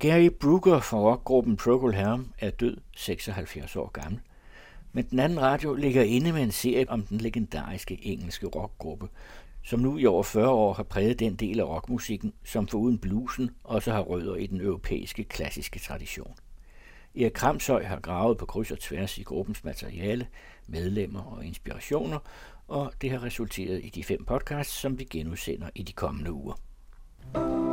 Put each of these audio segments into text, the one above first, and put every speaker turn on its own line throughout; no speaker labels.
Gary Brooker fra rockgruppen Procol Harum er død 76 år gammel. Men den anden radio ligger inde med en serie om den legendariske engelske rockgruppe, som nu i over 40 år har præget den del af rockmusikken, som foruden bluesen også har rødder i den europæiske klassiske tradition. Erik Kramshøj har gravet på kryds og tværs i gruppens materiale, medlemmer og inspirationer, og det har resulteret i de fem podcasts, som vi genudsender i de kommende uger.
at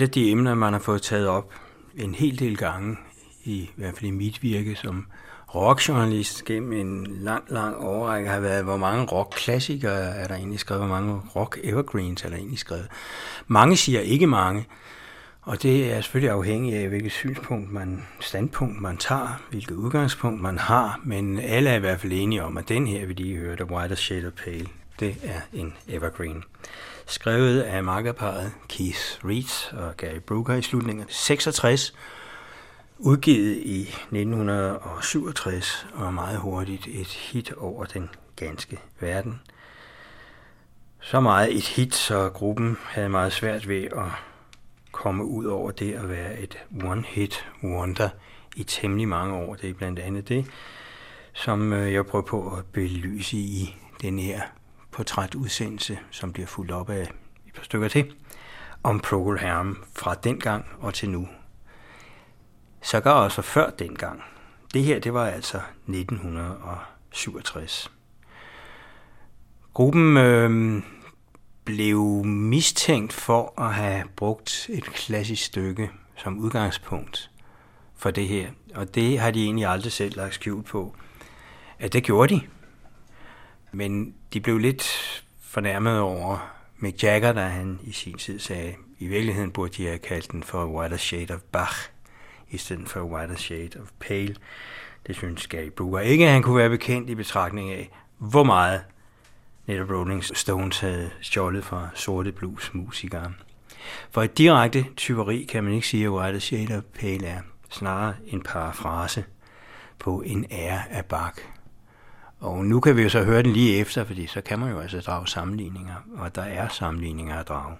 Et af de emner, man har fået taget op en hel del gange, i, i hvert fald i mit virke som rockjournalist gennem en lang, lang årrække har været, hvor mange rockklassikere er der egentlig skrevet, hvor mange rock evergreens er der egentlig skrevet. Mange siger ikke mange, og det er selvfølgelig afhængigt af, hvilket synspunkt man, standpunkt man tager, hvilket udgangspunkt man har, men alle er i hvert fald enige om, at den her, vi lige hørte, White Shade of Pale, det er en evergreen skrevet af makkerparet Keith Reed og Gary Brooker i slutningen af 66, udgivet i 1967 og meget hurtigt et hit over den ganske verden. Så meget et hit, så gruppen havde meget svært ved at komme ud over det at være et one-hit wonder i temmelig mange år. Det er blandt andet det, som øh, jeg prøver på at belyse i den her portrætudsendelse, som bliver fuldt op af et par stykker til, om Procol Harum fra dengang og til nu. Så gør også før dengang. Det her, det var altså 1967. Gruppen øh, blev mistænkt for at have brugt et klassisk stykke som udgangspunkt for det her. Og det har de egentlig aldrig selv lagt skjult på. At det gjorde de. Men de blev lidt fornærmet over Mick Jagger, da han i sin tid sagde, i virkeligheden burde de have kaldt den for White Shade of Bach, i stedet for White Shade of Pale. Det synes Gary Brewer ikke, at han kunne være bekendt i betragtning af, hvor meget netop Rolling Stones havde stjålet fra sorte blues musikere. For et direkte tyveri kan man ikke sige, at White Shade of Pale er snarere en parafrase på en ære af Bach. Og nu kan vi jo så høre den lige efter, fordi så kan man jo altså drage sammenligninger, og der er sammenligninger at drage.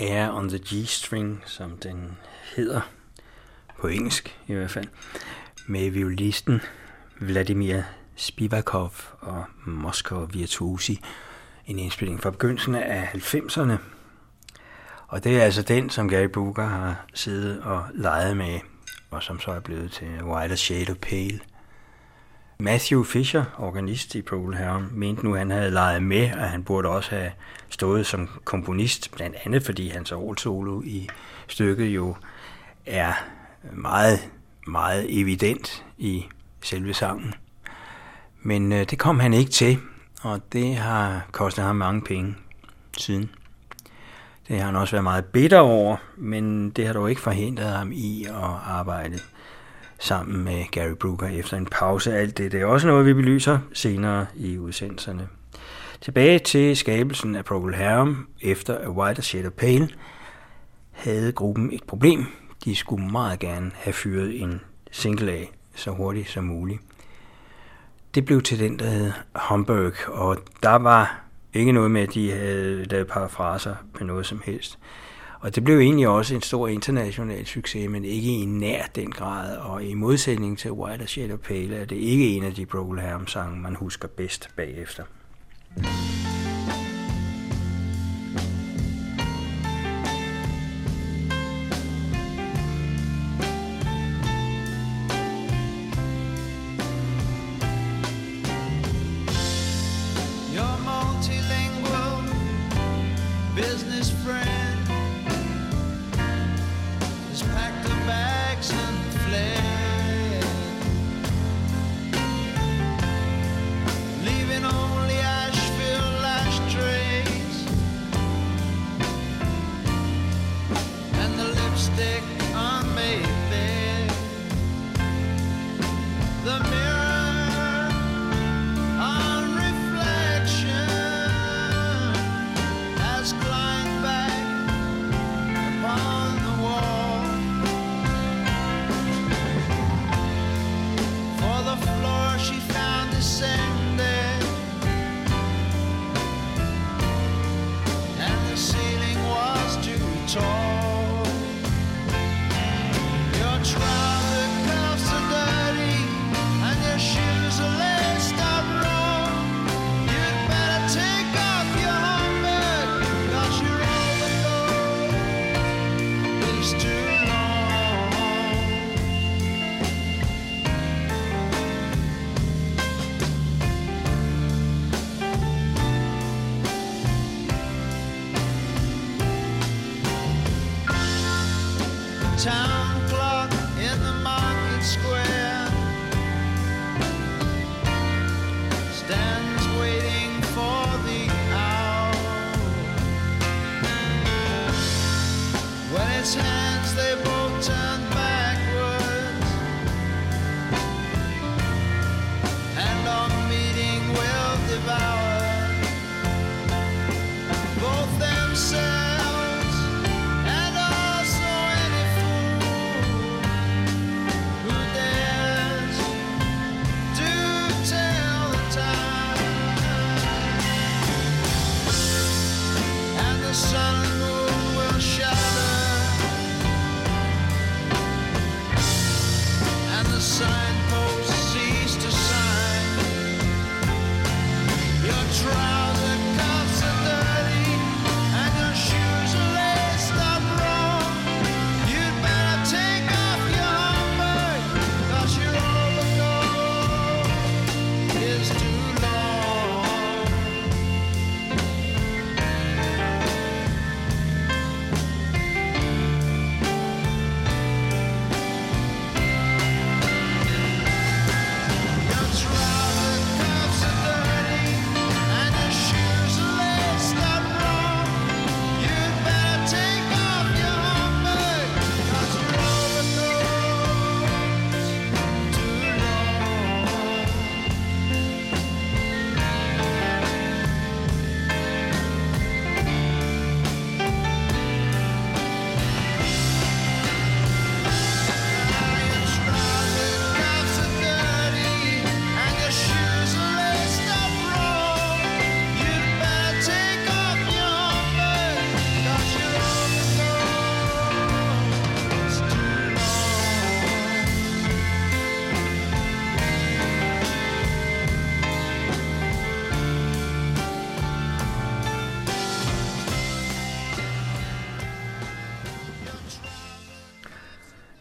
Air on the G-string, som den hedder på engelsk i hvert fald, med violisten Vladimir Spivakov og Moskva Virtuosi. En indspilling fra begyndelsen af 90'erne. Og det er altså den, som Gary Booker har siddet og leget med, og som så er blevet til White Shade of Pale. Matthew Fisher, organist i Pearl Harbor, mente nu, at han havde leget med, og han burde også have stået som komponist, blandt andet fordi hans solo i stykket jo er meget, meget evident i selve sangen. Men øh, det kom han ikke til, og det har kostet ham mange penge siden. Det har han også været meget bitter over, men det har dog ikke forhindret ham i at arbejde sammen med Gary Brooker efter en pause. Alt det, det er også noget, vi belyser senere i udsendelserne. Tilbage til skabelsen af Procol Harum efter A White Shade of Pale havde gruppen et problem. De skulle meget gerne have fyret en single af så hurtigt som muligt. Det blev til den, der hed Hamburg, og der var ikke noget med, at de havde lavet parafraser med noget som helst. Og det blev egentlig også en stor international succes, men ikke i nær den grad. Og i modsætning til White Shade Pale er det ikke en af de Procol Harum sange, man husker bedst bagefter.
Leaving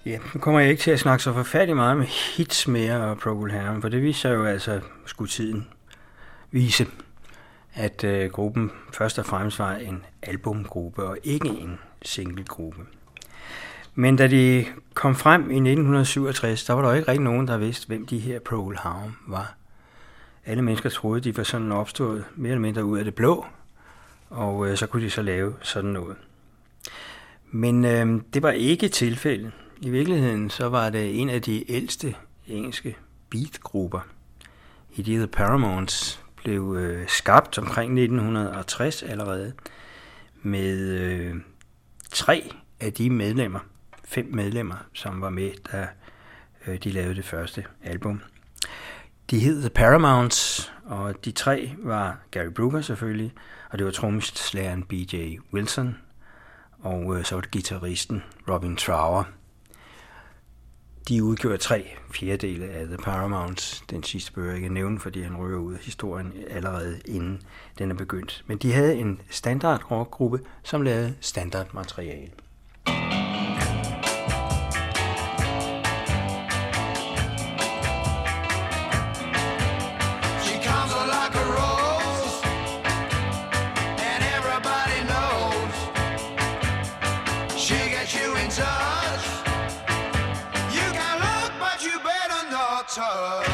Ja, nu kommer jeg ikke til at snakke så forfærdelig meget med hits mere og Procol Harum, for det viser jo altså, skulle tiden vise, at øh, gruppen først og fremmest var en albumgruppe og ikke en singlegruppe. Men da de kom frem i 1967, der var der jo ikke rigtig nogen, der vidste, hvem de her Procol Harum var. Alle mennesker troede, de var sådan opstået mere eller mindre ud af det blå, og øh, så kunne de så lave sådan noget. Men øh, det var ikke tilfældet. I virkeligheden så var det en af de ældste engelske beatgrupper. I de The Paramounts blev øh, skabt omkring 1960 allerede med øh, tre af de medlemmer, fem medlemmer, som var med, da øh, de lavede det første album. De hed The Paramounts, og de tre var Gary Brooker selvfølgelig, og det var trommeslageren B.J. Wilson, og øh, så var det gitarristen Robin Trower. De udgjorde tre fjerdedele af The Paramounts. Den sidste bør jeg ikke nævne, fordi han ryger ud af historien allerede inden den er begyndt. Men de havde en standard rockgruppe, som lavede standardmateriale. Materiale.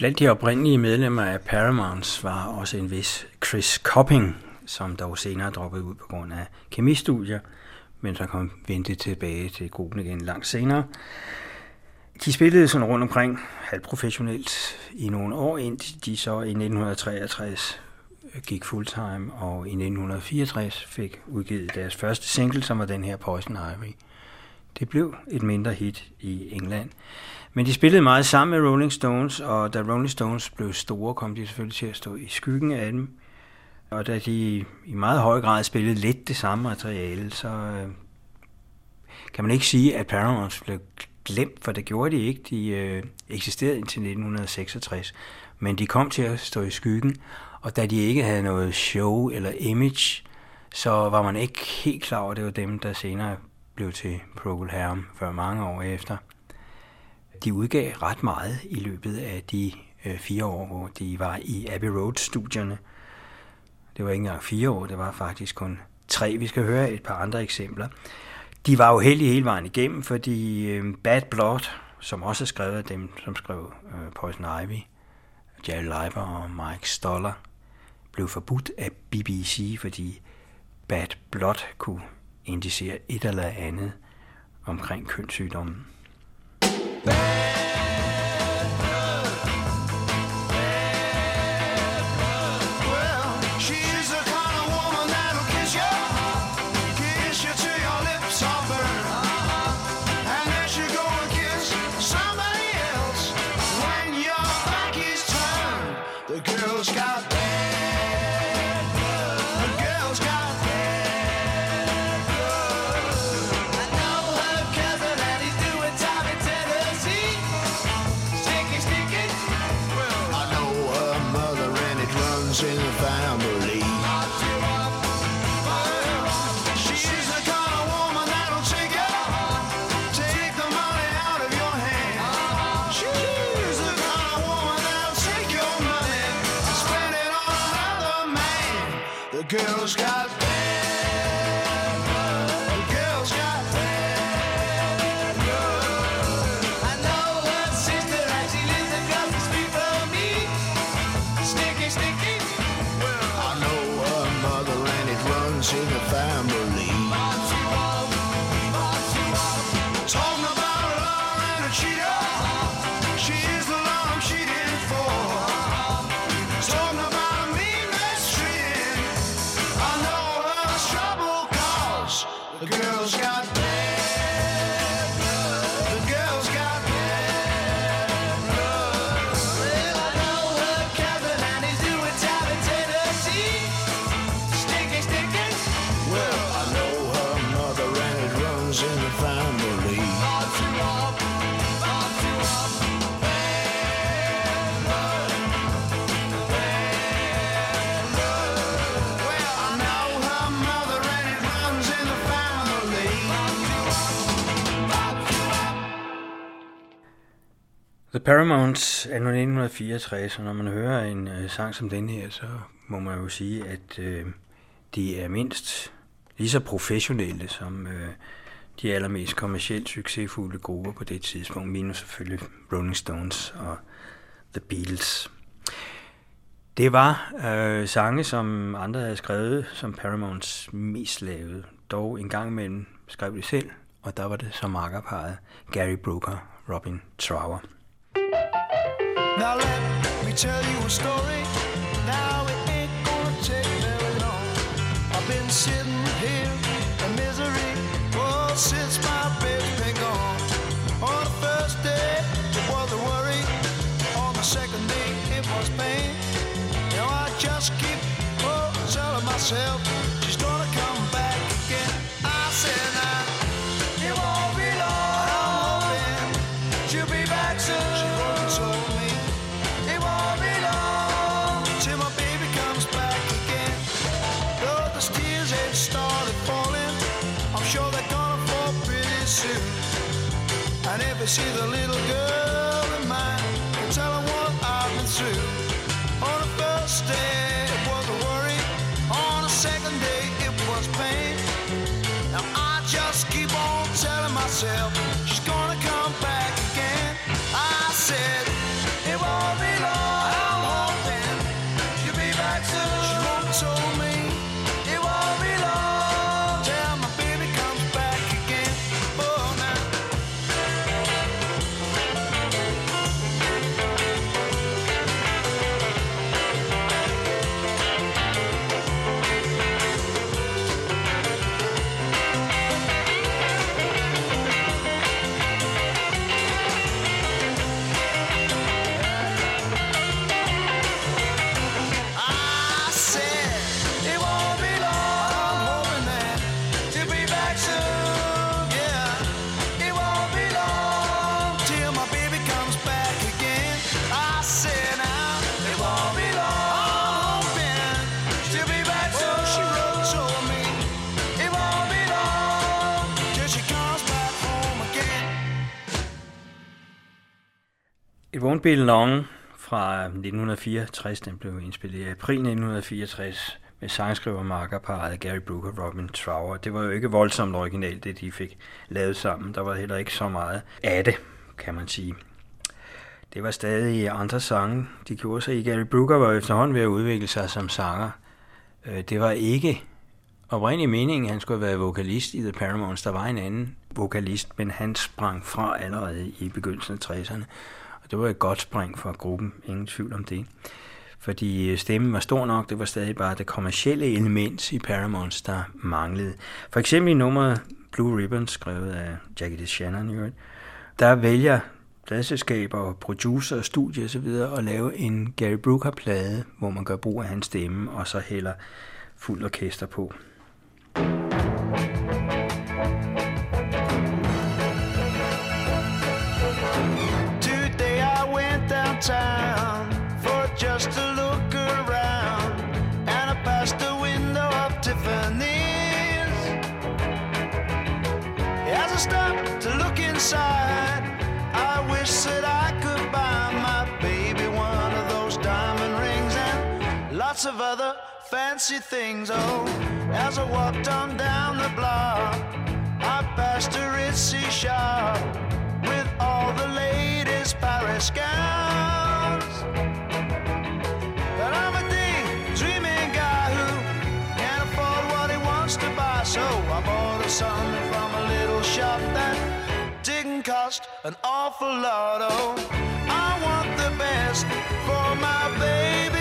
Blandt de oprindelige medlemmer af Paramounts var også en vis Chris Copping, som dog senere droppede ud på grund af kemistudier, men så kom ventet tilbage til gruppen igen langt senere. De spillede sådan rundt omkring halvprofessionelt i nogle år, indtil de så i 1963 gik fulltime, og i 1964 fik udgivet deres første single, som var den her Poison Ivy. Det blev et mindre hit i England. Men de spillede meget sammen med Rolling Stones, og da Rolling Stones blev store, kom de selvfølgelig til at stå i skyggen af dem. Og da de i meget høj grad spillede lidt det samme materiale, så øh, kan man ikke sige, at Paramount blev glemt, for det gjorde de ikke. De øh, eksisterede indtil 1966, men de kom til at stå i skyggen, og da de ikke havde noget show eller image, så var man ikke helt klar over, at det var dem, der senere blev til Procol Harum for mange år efter de udgav ret meget i løbet af de øh, fire år, hvor de var i Abbey Road-studierne. Det var ikke engang fire år, det var faktisk kun tre. Vi skal høre et par andre eksempler. De var jo hele vejen igennem, fordi øh, Bad Blood, som også er skrevet af dem, som skrev øh, Poison Ivy, Jerry Leiber og Mike Stoller, blev forbudt af BBC, fordi Bad Blood kunne indicere et eller andet omkring kønssygdommen.
Bang. The
Paramounts er 1964, og når man hører en øh, sang som den her, så må man jo sige, at øh, de er mindst lige så professionelle som øh, de allermest kommercielt succesfulde grupper på det tidspunkt, minus selvfølgelig Rolling Stones og The Beatles. Det var øh, sange, som andre havde skrevet, som Paramounts mest lavede. Dog en gang imellem skrev de selv, og der var det som makkerparet Gary Brooker, Robin Trower.
Now let me tell you a story. Now it ain't gonna take very long. I've been sitting here in misery, oh, since my baby's been gone. On the first day, it was a worry. On the second day, it was pain. Now I just keep oh, telling myself see the little girl It Won't Be Long
fra 1964, den blev indspillet i april 1964 med sangskriver markerparet Gary Brooker og Robin Trower. Det var jo ikke voldsomt originalt, det de fik lavet sammen. Der var heller ikke så meget af det, kan man sige. Det var stadig andre sange, de gjorde sig i. Gary Brooker var efterhånden ved at udvikle sig som sanger. Øh, det var ikke oprindelig meningen, at han skulle være vokalist i The Paramounts. Der var en anden vokalist, men han sprang fra allerede i begyndelsen af 60'erne. Det var et godt spring for gruppen, ingen tvivl om det. Fordi øh, stemmen var stor nok, det var stadig bare det kommercielle element i Paramounts, der manglede. For eksempel i nummeret Blue Ribbon, skrevet af Jackie DeShannon i der vælger pladselskaber, producer, og studie osv. at lave en Gary Brooker-plade, hvor man gør brug af hans stemme, og så hælder fuld orkester på.
Today fancy things. Oh, as I walked on down the block, I passed a ritzy shop with all the latest Paris gowns. But I'm a daydreaming guy who can't afford what he wants to buy, so I bought a something from a little shop that didn't cost an awful lot. Oh, I want the best for my baby.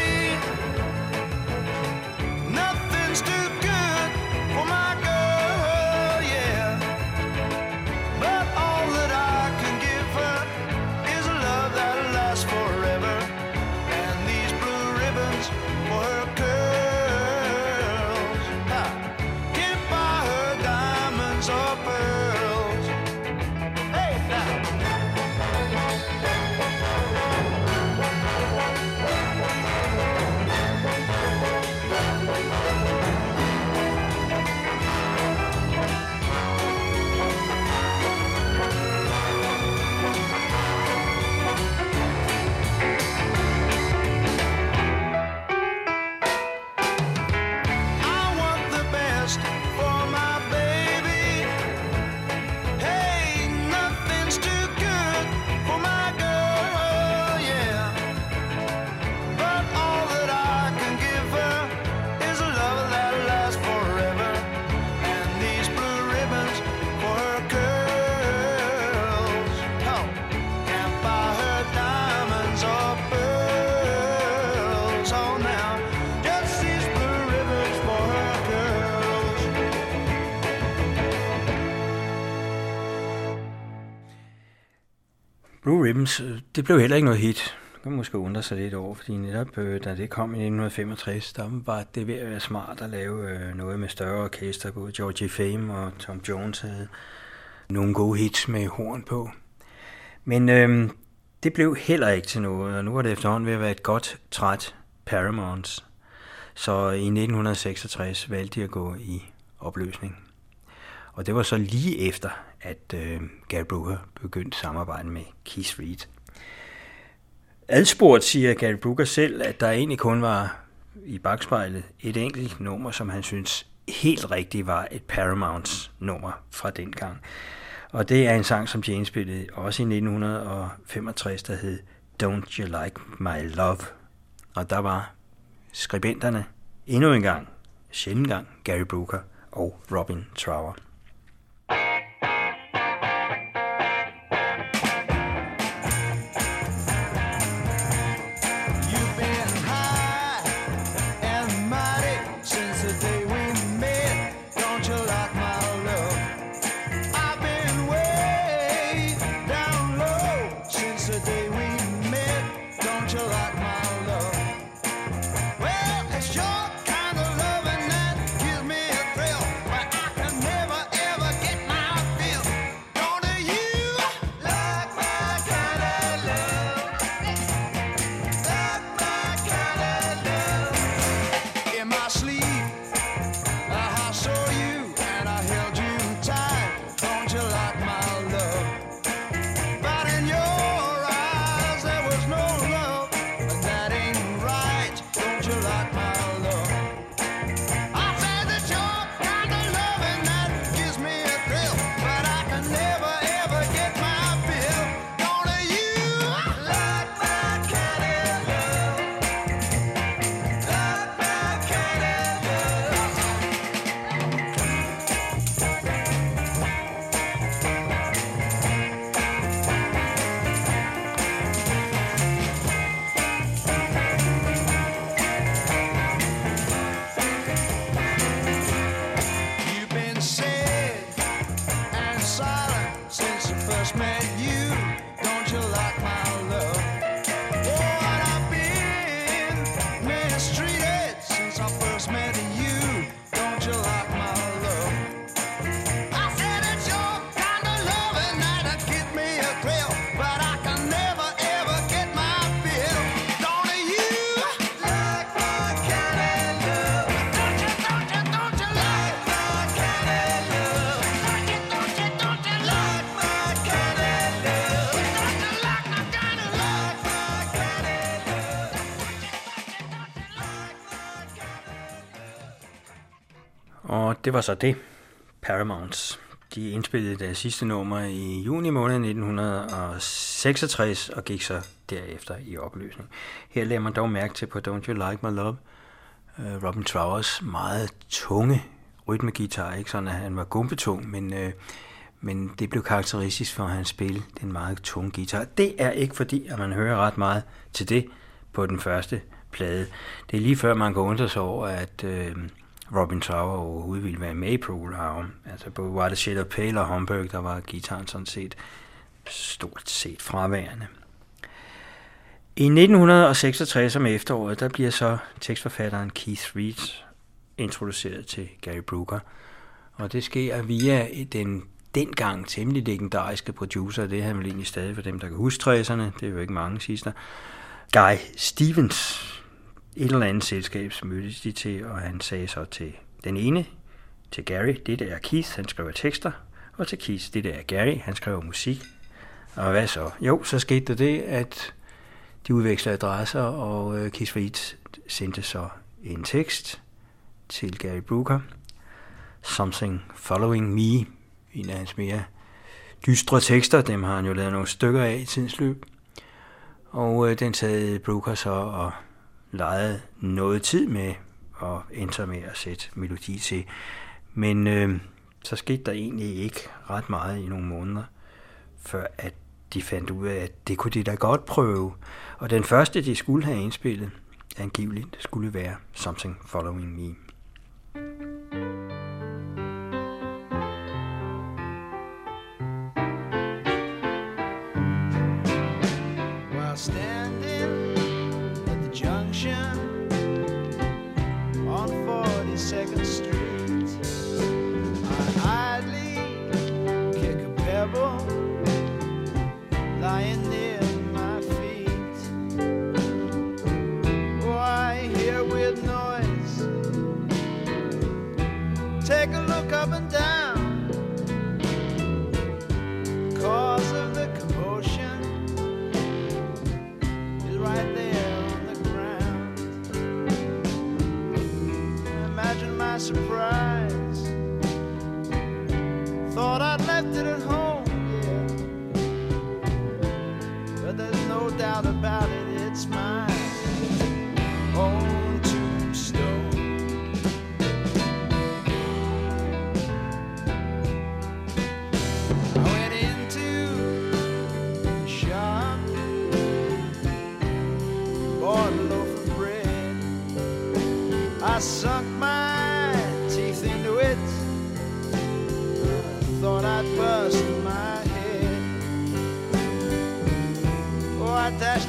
Blue
det blev heller ikke noget hit. Det kan man måske undre sig lidt over, fordi netop øh, da det kom i 1965, der var det ved at være smart at lave øh, noget med større orkester. Både Georgie Fame og Tom Jones havde nogle gode hits med horn på. Men øh, det blev heller ikke til noget, og nu var det efterhånden ved at være et godt træt Paramounts. Så i 1966 valgte de at gå i opløsning. Og det var så lige efter, at øh, Gary Brooker begyndte samarbejde med Keith Reed. Adspurgt siger Gary Brooker selv, at der egentlig kun var i bagspejlet et enkelt nummer, som han synes helt rigtigt var et Paramounts nummer fra den gang. Og det er en sang, som James spillede også i 1965, der hed Don't You Like My Love. Og der var skribenterne endnu en gang, sjældent gang, Gary Brooker og Robin Trower. Det var så det. Paramounts. De indspillede deres sidste nummer i juni måned 1966 og gik så derefter i opløsning. Her lader man dog mærke til på Don't You Like My Love, øh, Robin Trowers meget tunge rytmegitar, ikke sådan at han var gumpetung, men, øh, men det blev karakteristisk for hans spil, den meget tunge guitar. Det er ikke fordi, at man hører ret meget til det på den første plade. Det er lige før man går undre sig over, at øh, Robin Tower overhovedet ville være med i Procol Altså på White a Shade of Pale og Homburg, der var gitaren sådan set stort set fraværende. I 1966 om efteråret, der bliver så tekstforfatteren Keith Reed introduceret til Gary Brooker. Og det sker via den dengang temmelig legendariske producer, det er han vel egentlig stadig for dem, der kan huske 60'erne, det er jo ikke mange sidster, Guy Stevens. Et eller andet selskab mødtes de til, og han sagde så til den ene, til Gary, det der er Keith, han skriver tekster, og til Keith, det der er Gary, han skriver musik. Og hvad så? Jo, så skete der det, at de udvekslede adresser, og uh, Keith Reed sendte så en tekst til Gary Brooker, Something Following Me, en af hans mere dystre tekster, dem har han jo lavet nogle stykker af i tidens løb. Og øh, den sad Brooker så og leget noget tid med, og endte med at sætte melodi til. Men øh, så skete der egentlig ikke ret meget i nogle måneder, før at de fandt ud af, at det kunne de da godt prøve. Og den første, de skulle have indspillet, angiveligt, skulle være Something Following Me.
thought Thought I'd left it at home, yeah. But there's no doubt about it, it's mine. Own. I went into the shop, bought loaf of bread. I sunk my bust my head. Oh, I dashed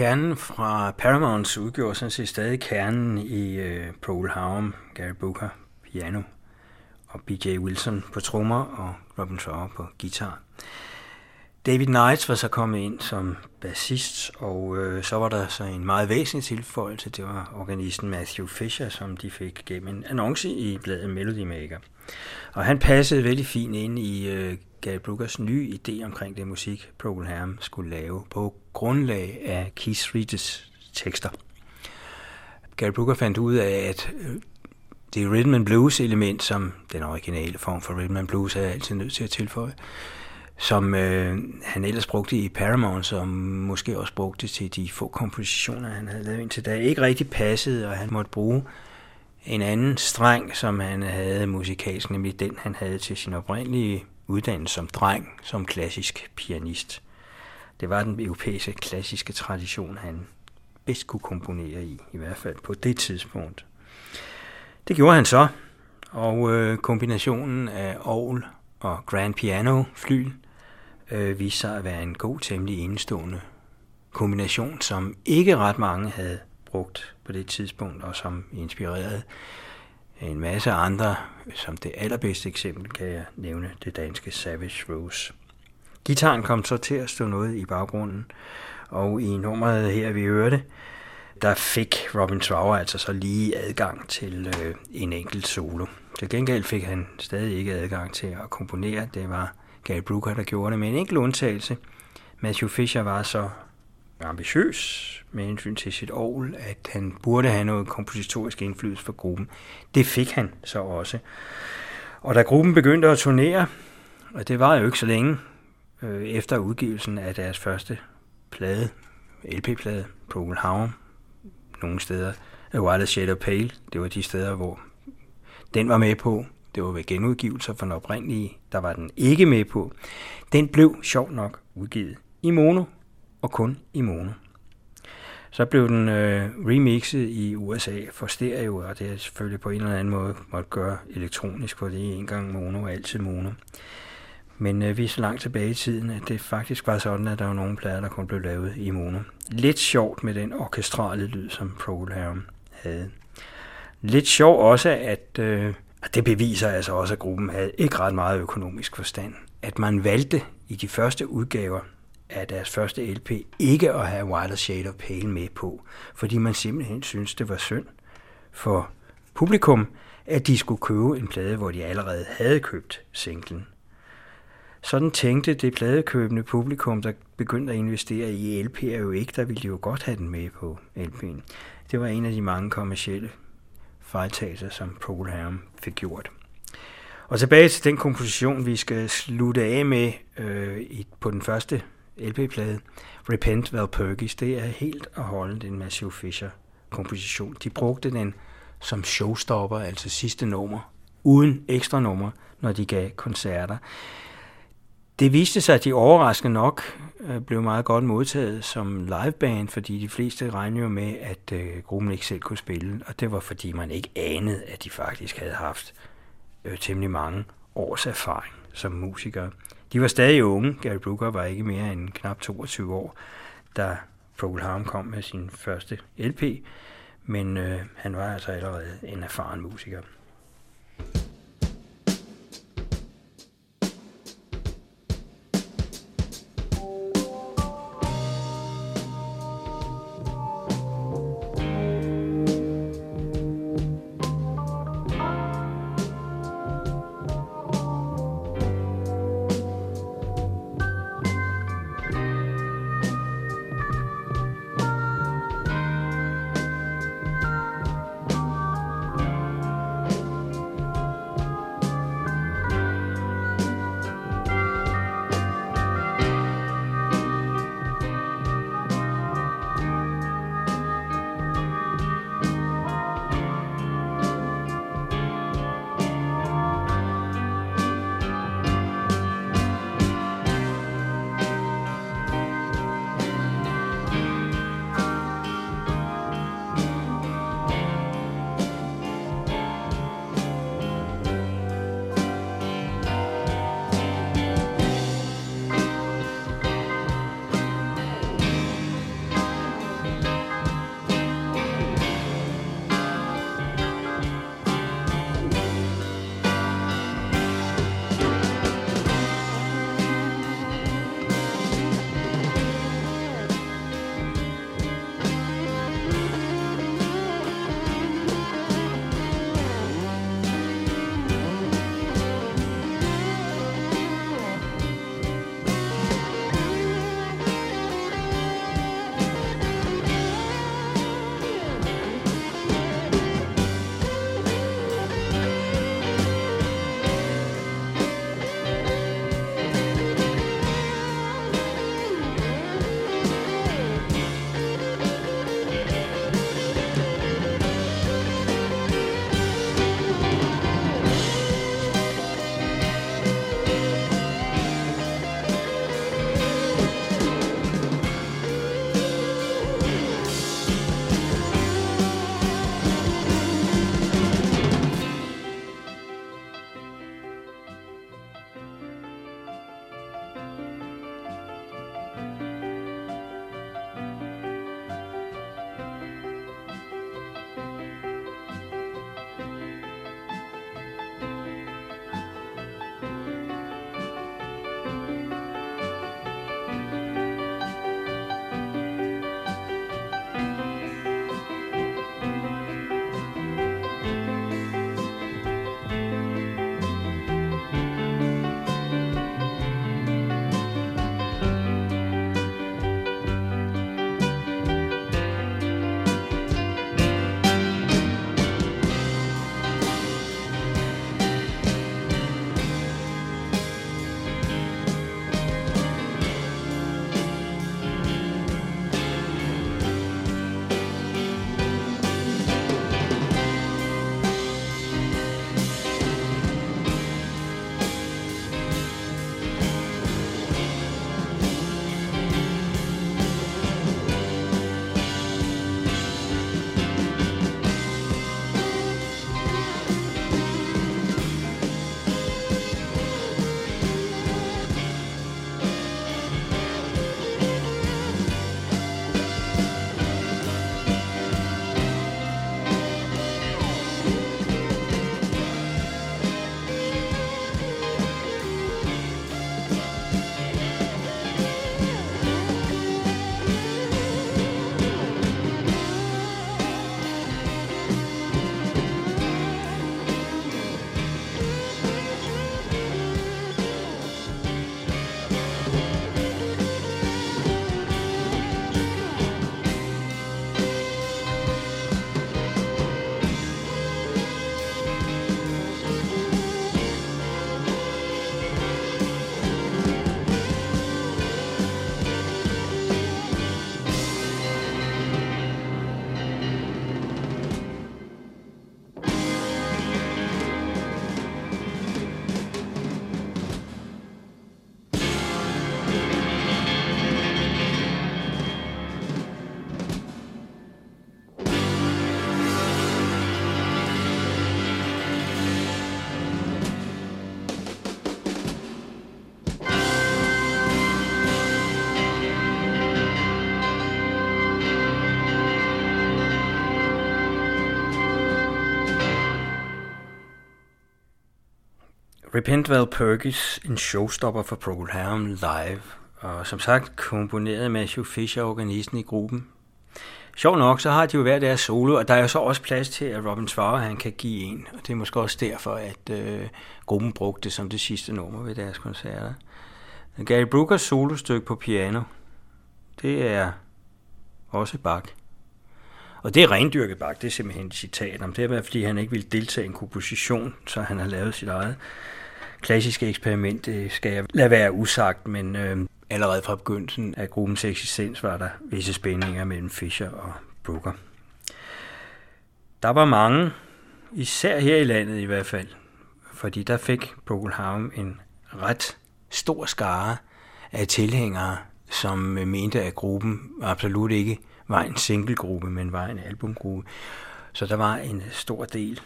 Kernen fra Paramounts udgjorde sådan set stadig kernen i øh, Paul Harum, Gary Booker, piano, og B.J. Wilson på trommer og Robin Trower på guitar. David Knights var så kommet ind som bassist, og øh, så var der så en meget væsentlig tilføjelse, det var organisten Matthew Fisher, som de fik gennem en annonce i bladet Melody Maker. Og han passede vældig fint ind i øh, Gary Brookers nye idé omkring det musik, Procol Harum skulle lave på grundlag af Keith Reedes tekster. Gary Brooker fandt ud af, at øh, det rhythm and blues element, som den originale form for rhythm and blues er altid nødt til at tilføje, som øh, han ellers brugte i Paramount, som måske også brugte til de få kompositioner, han havde lavet indtil da, ikke rigtig passede, og han måtte bruge en anden streng, som han havde musikalsk, nemlig den, han havde til sin oprindelige uddannelse som dreng, som klassisk pianist. Det var den europæiske klassiske tradition, han bedst kunne komponere i, i hvert fald på det tidspunkt. Det gjorde han så, og øh, kombinationen af orgel og grand piano flyl øh, viste sig at være en god, temmelig enestående kombination, som ikke ret mange havde brugt på det tidspunkt, og som inspirerede en masse andre. Som det allerbedste eksempel kan jeg nævne det danske Savage Rose. Gitaren kom så til at stå noget i baggrunden, og i nummeret her, vi hørte, der fik Robin Trower altså så lige adgang til øh, en enkelt solo. Til gengæld fik han stadig ikke adgang til at komponere. Det var Gary Brooker, der gjorde det med en enkelt undtagelse. Matthew Fisher var så ambitiøs med hensyn til sit ovl, at han burde have noget kompositorisk indflydelse for gruppen. Det fik han så også. Og da gruppen begyndte at turnere, og det var jo ikke så længe øh, efter udgivelsen af deres første plade, LP-plade, Procol Harum, nogle steder, A Wild Shade of Pale, det var de steder, hvor den var med på. Det var ved genudgivelser for den oprindelige, der var den ikke med på. Den blev sjov nok udgivet i mono, og kun i mono. Så blev den øh, remixet i USA for stereo, og det er selvfølgelig på en eller anden måde måtte gøre elektronisk, for det er en gang mono og altid mono. Men øh, vi er så langt tilbage i tiden, at det faktisk var sådan, at der var nogle plader, der kun blev lavet i mono. Lidt sjovt med den orkestrale lyd, som Procol havde. Lidt sjovt også, at øh, det beviser altså også, at gruppen havde ikke ret meget økonomisk forstand. At man valgte i de første udgaver af deres første LP ikke at have Wilder Shade of Pale med på, fordi man simpelthen syntes, det var synd for publikum, at de skulle købe en plade, hvor de allerede havde købt singlen. Sådan tænkte det pladekøbende publikum, der begyndte at investere i LP'er jo ikke, der ville de jo godt have den med på LP'en. Det var en af de mange kommercielle fejltagelser, som Program Harum fik gjort. Og tilbage til den komposition, vi skal slutte af med øh, i, på den første LP-plade, Repent Valpurgis, det er helt og holdent en Matthew Fisher-komposition. De brugte den som showstopper, altså sidste nummer, uden ekstra nummer, når de gav koncerter. Det viste sig, at de overraskende nok Øh, blev meget godt modtaget som liveband, fordi de fleste regnede jo med, at øh, gruppen ikke selv kunne spille, og det var fordi man ikke anede, at de faktisk havde haft øh, temmelig mange års erfaring som musikere. De var stadig unge. Gary Brooker var ikke mere end knap 22 år, da Procol Harum kom med sin første LP, men øh, han var altså allerede en erfaren musiker.
Repent Perkins, en showstopper for Procol Harum live, og som sagt komponeret med Matthew Fisher, organisten i gruppen. Sjov nok, så har de jo hver deres solo, og der er jo så også plads til, at Robin Svarer han kan give en, og det er måske også derfor, at øh, gruppen brugte det som det sidste nummer ved deres koncerter. Gary Brookers solostykke på piano, det er også Bach. Og det er rendyrket bak, det er simpelthen et citat om. Det er været, fordi han ikke ville deltage i en komposition, så han har lavet sit eget klassiske eksperiment. Øh, skal jeg lade være usagt, men øh, allerede fra begyndelsen af gruppens eksistens var der visse spændinger mellem Fischer og Brooker. Der var mange, især her i landet i hvert fald, fordi der fik Procol en ret stor skare af tilhængere, som øh, mente, at gruppen absolut ikke var en singlegruppe, men var en albumgruppe. Så der var en stor del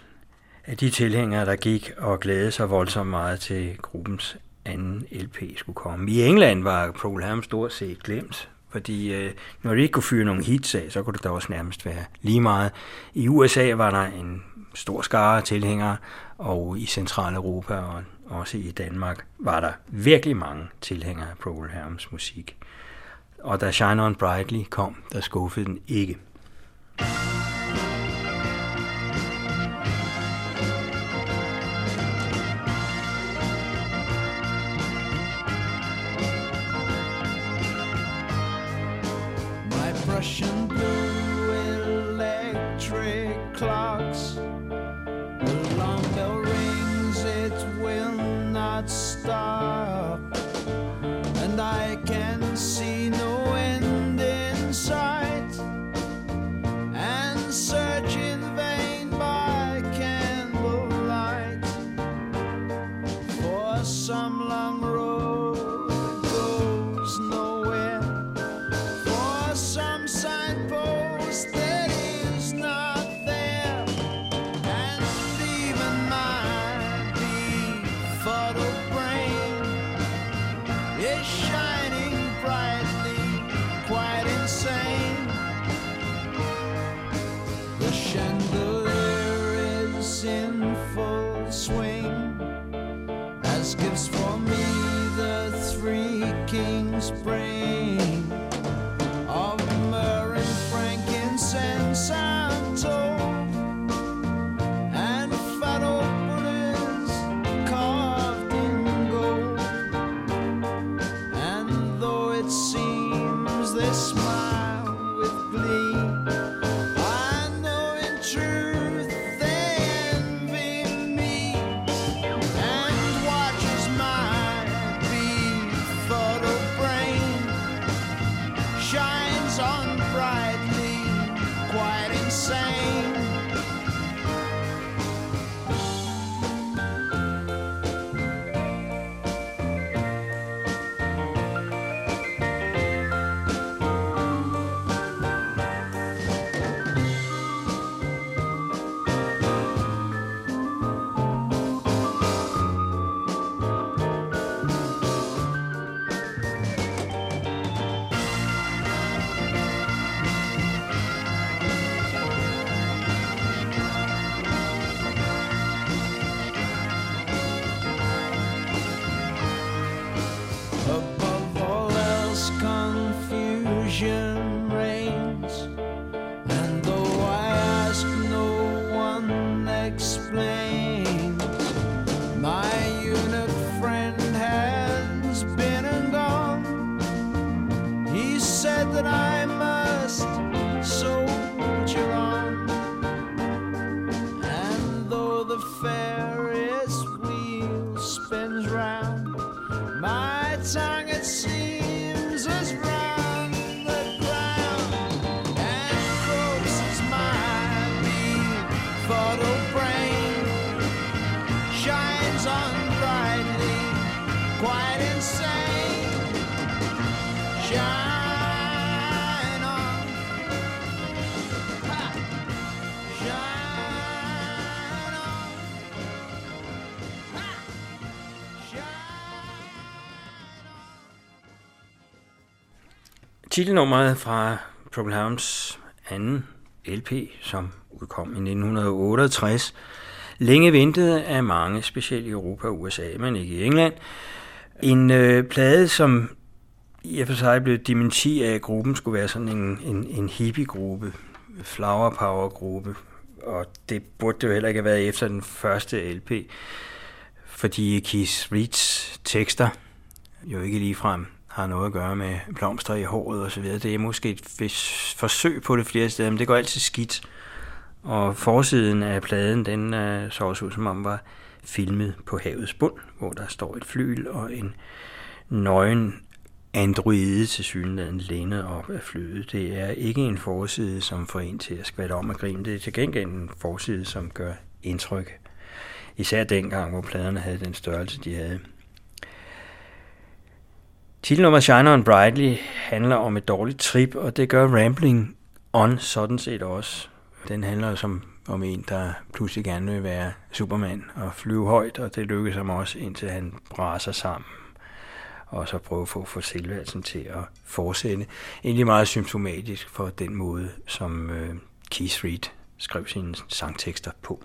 af de tilhængere, der gik og glædede sig voldsomt meget til gruppens anden LP skulle komme. I England var Paul Ham stort set glemt, fordi øh, når de ikke kunne fyre nogen hits af, så kunne det da også nærmest være lige meget. I USA var der en stor skare tilhængere, og i Centraleuropa og også i Danmark var der virkelig mange tilhængere af Paul Hams musik. Og da Shine On Brightly kom, der skuffede den ikke. Titelnummeret fra Procol anden LP, som udkom i 1968, Længe ventet af mange, specielt i Europa og USA, men ikke i England. En øh, plade, som i og for sig blev dementi af, at gruppen skulle være sådan en, en, en hippie-gruppe, flower power-gruppe, og det burde det jo heller ikke have været efter den første LP, fordi Keith Reeds tekster jo ikke ligefrem har noget at gøre med blomster i håret og så videre. Det er måske et forsøg på det flere steder, men det går altid skidt. Og forsiden af pladen, den uh, så også ud som om var filmet på havets bund, hvor der står et flyl og en nøgen androide til synligheden lænet op af flyet. Det er ikke en forside, som får en til at skvatte om og grine. Det er til gengæld en forside, som gør indtryk. Især dengang, hvor pladerne havde den størrelse, de havde. Titelnummer Shiner on Brightly handler om et dårligt trip, og det gør Rambling On sådan set også. Den handler som om en, der pludselig gerne vil være Superman og flyve højt, og det lykkes ham også, indtil han braser sammen og så prøve at få, få selvværelsen til at fortsætte. Egentlig meget symptomatisk for den måde, som øh, Keith Reed skrev sine sangtekster på.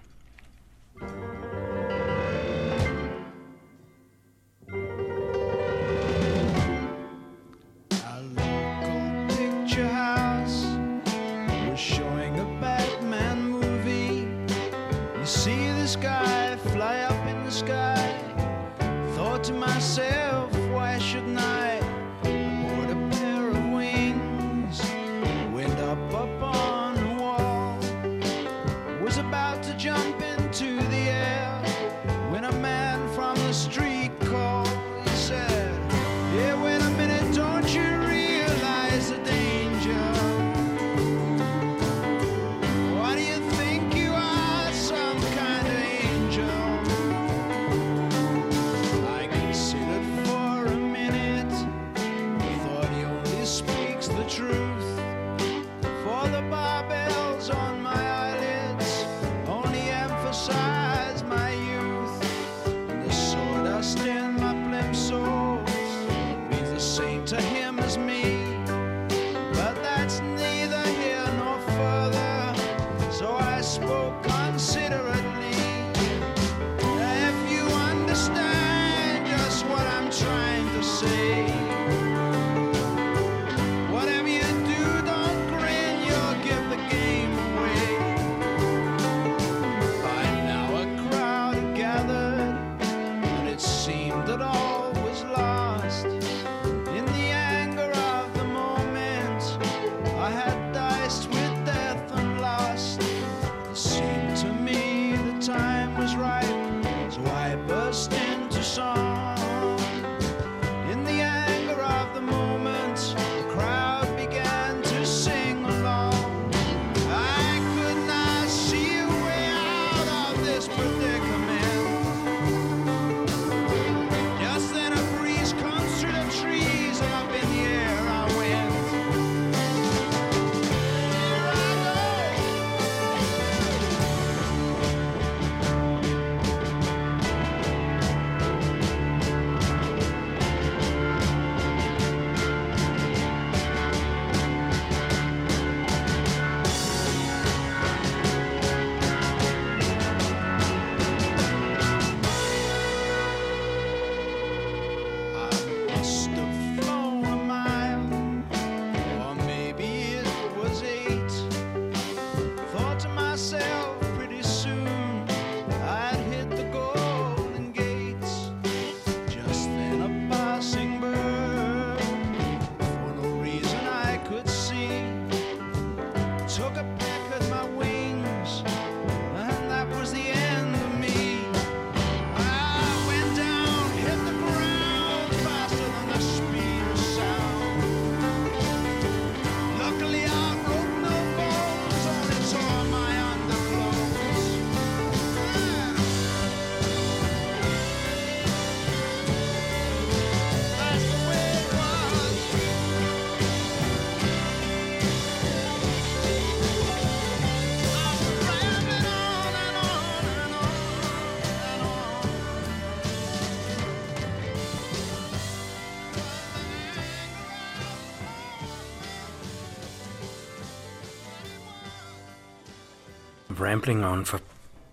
Rambling On for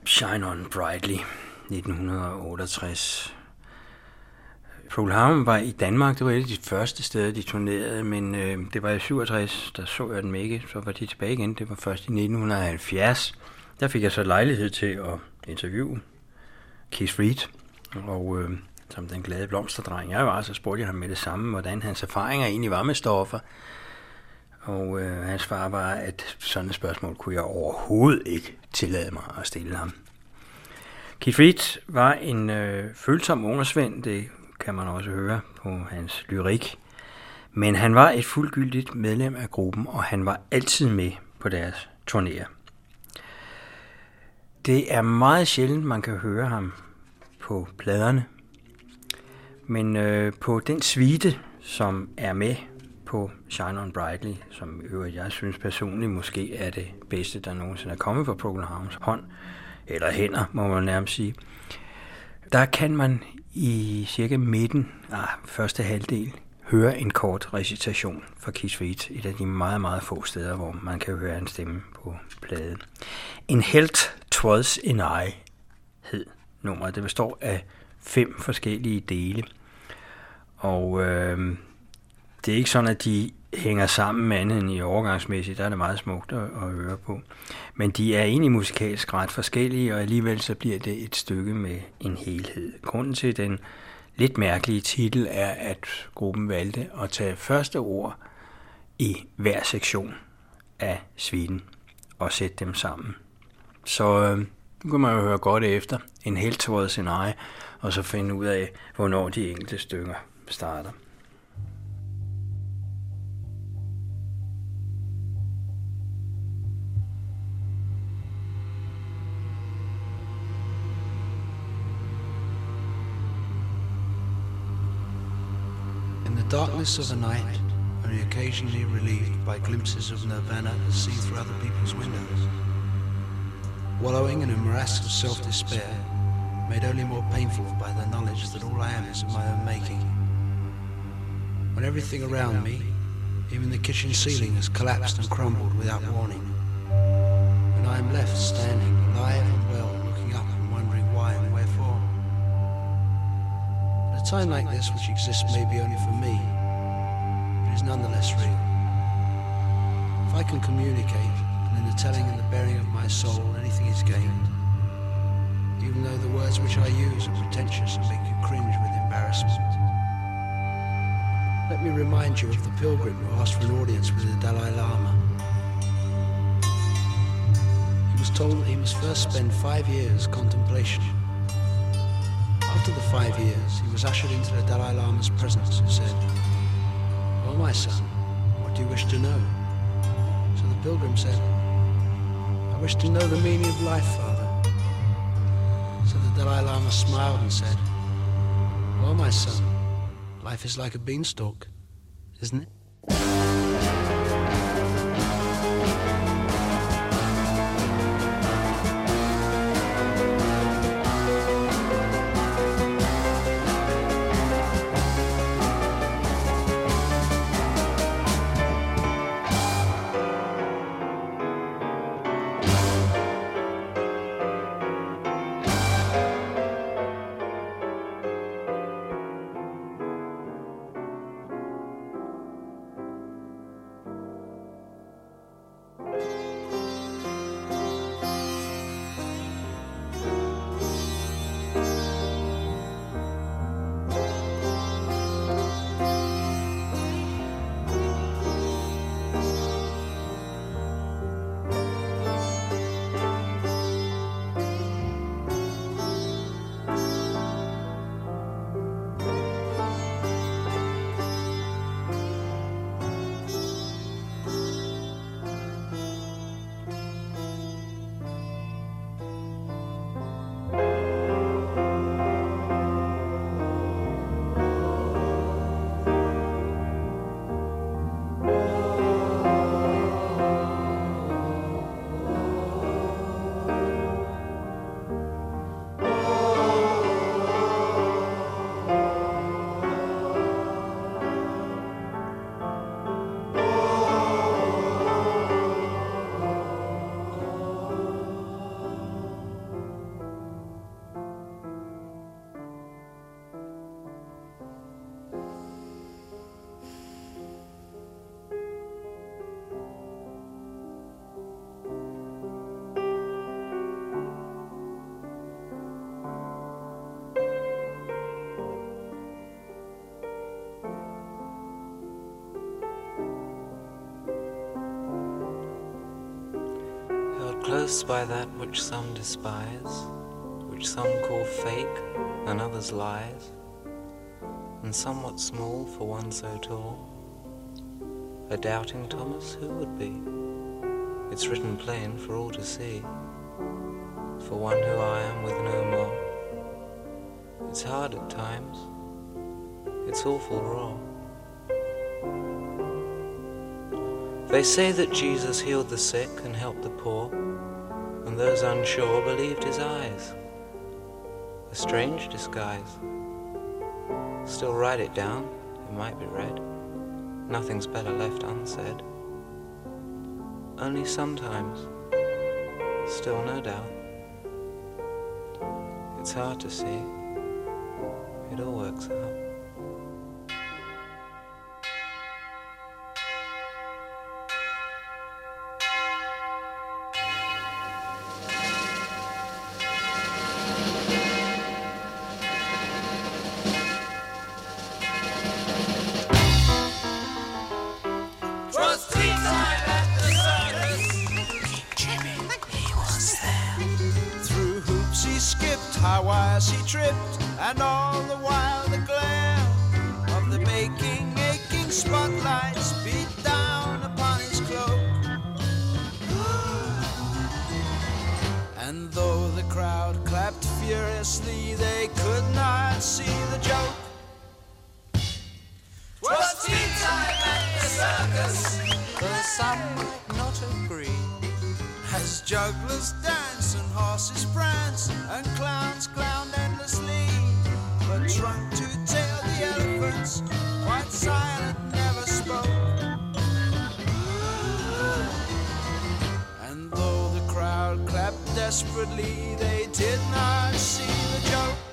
Shine On Brightly 1968. Pearl Harbor var i Danmark, det var et af de første steder, de turnerede, men øh, det var i 67, der så jeg dem ikke, så var de tilbage igen. Det var først i 1970. Der fik jeg så lejlighed til at interviewe Keith Reed, og øh, som den glade blomsterdreng jeg var, så spurgte jeg ham med det samme, hvordan hans erfaringer egentlig var med stoffer. Og øh, hans far var, at sådan et spørgsmål kunne jeg overhovedet ikke tillade mig at stille ham. Keith Reed var en øh, følsom ungersvend, det kan man også høre på hans lyrik. Men han var et fuldgyldigt medlem af gruppen, og han var altid med på deres turnéer. Det er meget sjældent, man kan høre ham på pladerne. Men øh, på den suite, som er med på Shine On Brightly, som øvrigt jeg synes personligt måske er det bedste, der nogensinde er kommet fra Procol Harums hånd, eller hænder, må man nærmest sige. Der kan man i cirka midten af første halvdel høre en kort recitation fra Keith Reed, et af de meget, meget få steder, hvor man kan høre en stemme på pladen. En helt twas in eye hed nummeret. Det består af fem forskellige dele. Og øh, det er ikke sådan, at de hænger sammen med andet end i overgangsmæssigt. Der er det meget smukt at, at høre på. Men de er egentlig musikalsk ret forskellige, og alligevel så bliver det et stykke med en helhed. Grunden til den lidt mærkelige titel er, at gruppen valgte at tage første ord i hver sektion af sviden og sætte dem sammen. Så øh, nu kan man jo høre godt efter en helt sin scenarie, og så finde ud af, hvornår de enkelte stykker starter.
Darkness of the night, only occasionally relieved by glimpses of nirvana as seen through other people's windows. Wallowing in a morass of self-despair, made only more painful by the knowledge that all I am is of my own making. When everything around me, even the kitchen ceiling, has collapsed and crumbled without warning, and I am left standing alive time like this, which exists maybe only for me, it is nonetheless real. If I can communicate, and in the telling and the bearing of my soul, anything is gained, even though the words which I use are pretentious and make you cringe with embarrassment. Let me remind you of the pilgrim who asked for an audience with the Dalai Lama. He was told that he must first spend five years contemplation after the five years, he was ushered into the Dalai Lama's presence and said, Well, my son, what do you wish to know? So the pilgrim said, I wish to know the meaning of life, Father. So the Dalai Lama smiled and said, Well, my son, life is like a beanstalk, isn't it?
By that which some despise, which some call fake and others lies, and somewhat small for one so tall. A doubting Thomas who would be? It's written plain for all to see. For one who I am with no more. It's hard at times. It's awful raw. They say that Jesus healed the sick and helped the poor, those unsure believed his eyes. A strange disguise. Still write it down, it might be read. Nothing's better left unsaid. Only sometimes, still no doubt, it's hard to see. It all works out.
Desperately, they did not see the joke.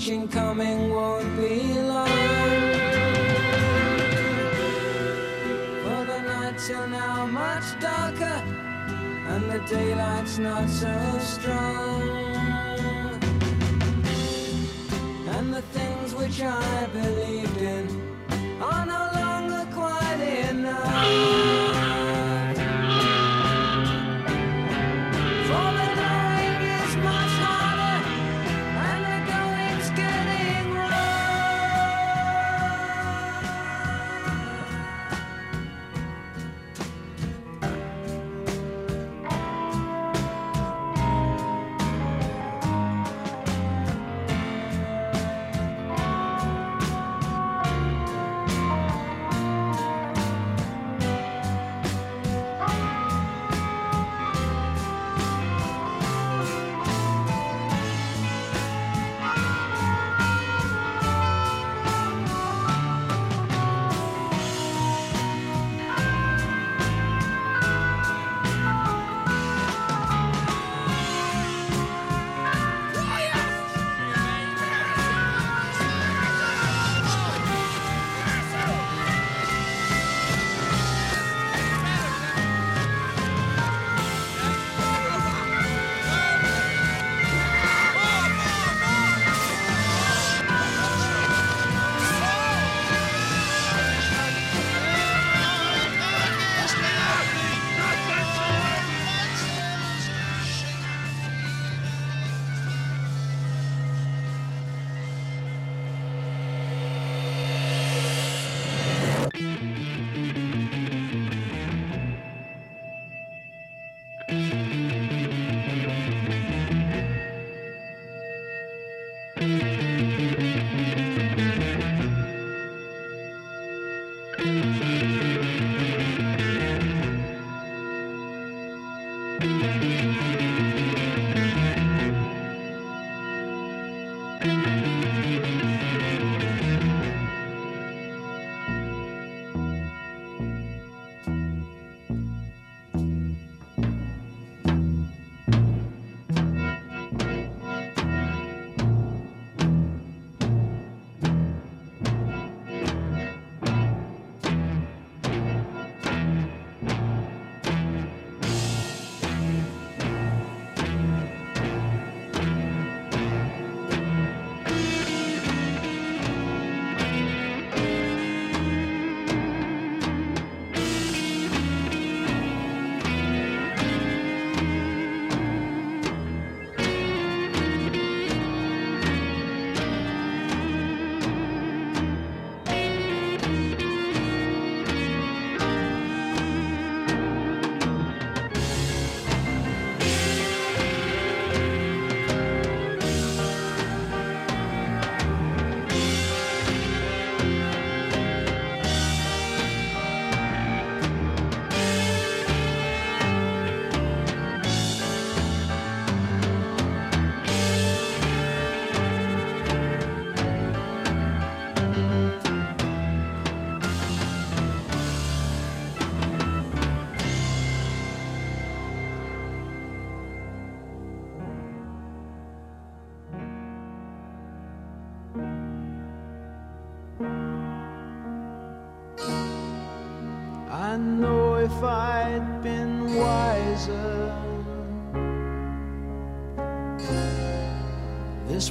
Which in coming won't be long. For the nights are now much darker, and the daylight's not so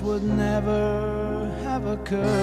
would never have occurred.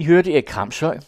I hørte Erik Kramshøj,